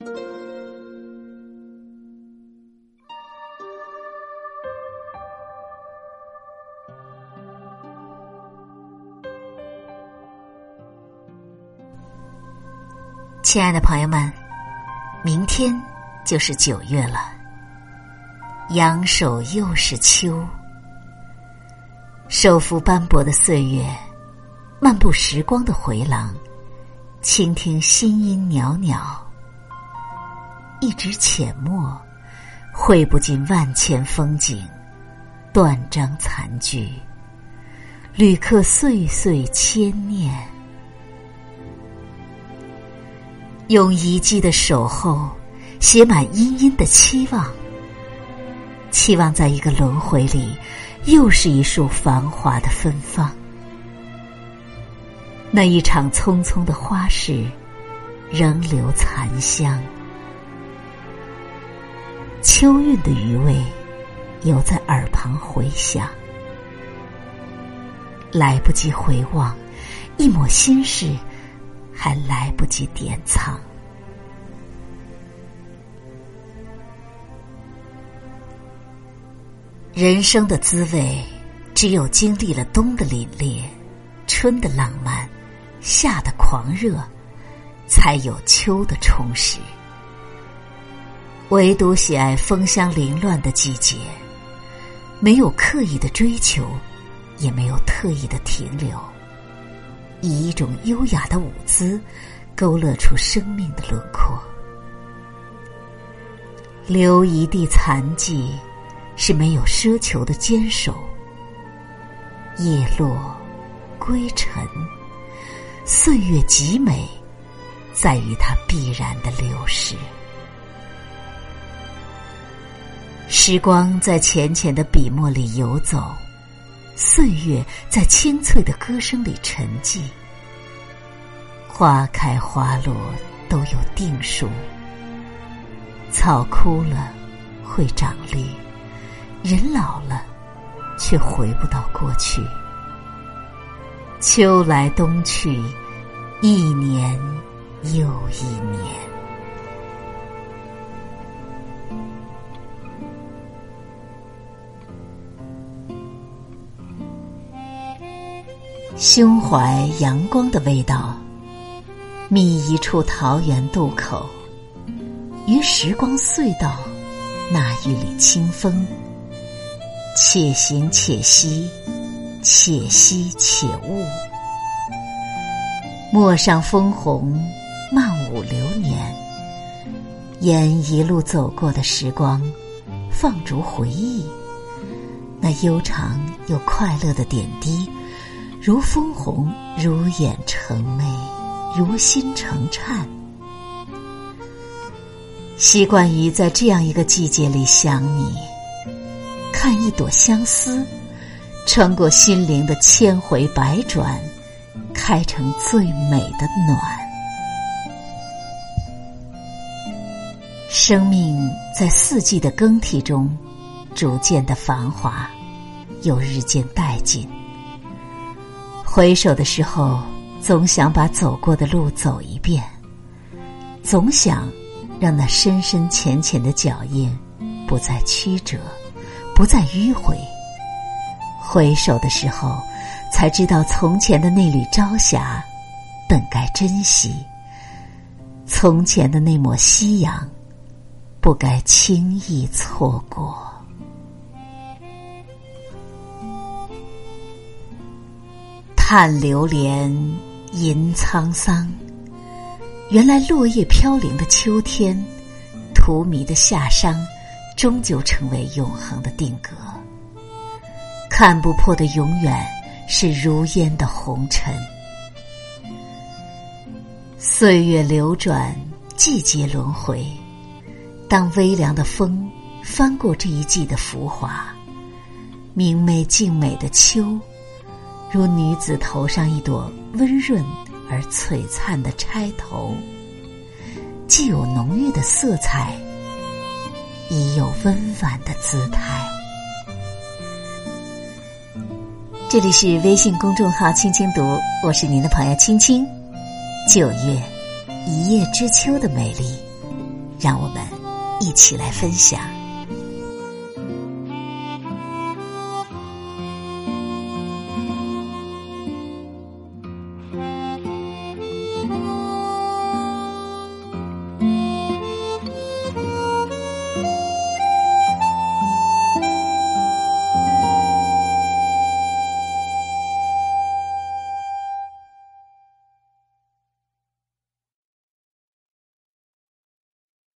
亲爱的朋友们，明天就是九月了，扬手又是秋。手扶斑驳的岁月，漫步时光的回廊，倾听心音袅袅。一直浅墨，绘不尽万千风景，断章残句，旅客岁岁牵念。用遗迹的守候，写满殷殷的期望，期望在一个轮回里，又是一束繁华的芬芳。那一场匆匆的花事，仍留残香。秋韵的余味，犹在耳旁回响。来不及回望，一抹心事。还来不及典藏。人生的滋味，只有经历了冬的凛冽、春的浪漫、夏的狂热，才有秋的充实。唯独喜爱风香凌乱的季节，没有刻意的追求，也没有特意的停留。以一种优雅的舞姿，勾勒出生命的轮廓。留一地残迹，是没有奢求的坚守。叶落归尘，岁月极美，在于它必然的流逝。时光在浅浅的笔墨里游走。岁月在清脆的歌声里沉寂，花开花落都有定数。草枯了会长绿，人老了却回不到过去。秋来冬去，一年又一年。胸怀阳光的味道，觅一处桃源渡口，于时光隧道，那一缕清风，且行且惜，且惜且悟。陌上枫红，漫舞流年，沿一路走过的时光，放逐回忆，那悠长又快乐的点滴。如枫红，如眼成媚，如心成颤。习惯于在这样一个季节里想你，看一朵相思，穿过心灵的千回百转，开成最美的暖。生命在四季的更替中，逐渐的繁华，又日渐殆尽。回首的时候，总想把走过的路走一遍，总想让那深深浅浅的脚印不再曲折，不再迂回。回首的时候，才知道从前的那缕朝霞，本该珍惜；从前的那抹夕阳，不该轻易错过。看流连，吟沧桑。原来落叶飘零的秋天，荼蘼的夏殇，终究成为永恒的定格。看不破的永远，是如烟的红尘。岁月流转，季节轮回。当微凉的风翻过这一季的浮华，明媚静美的秋。如女子头上一朵温润而璀璨的钗头，既有浓郁的色彩，亦有温婉的姿态。这里是微信公众号“青青读”，我是您的朋友青青。九月，一叶知秋的美丽，让我们一起来分享。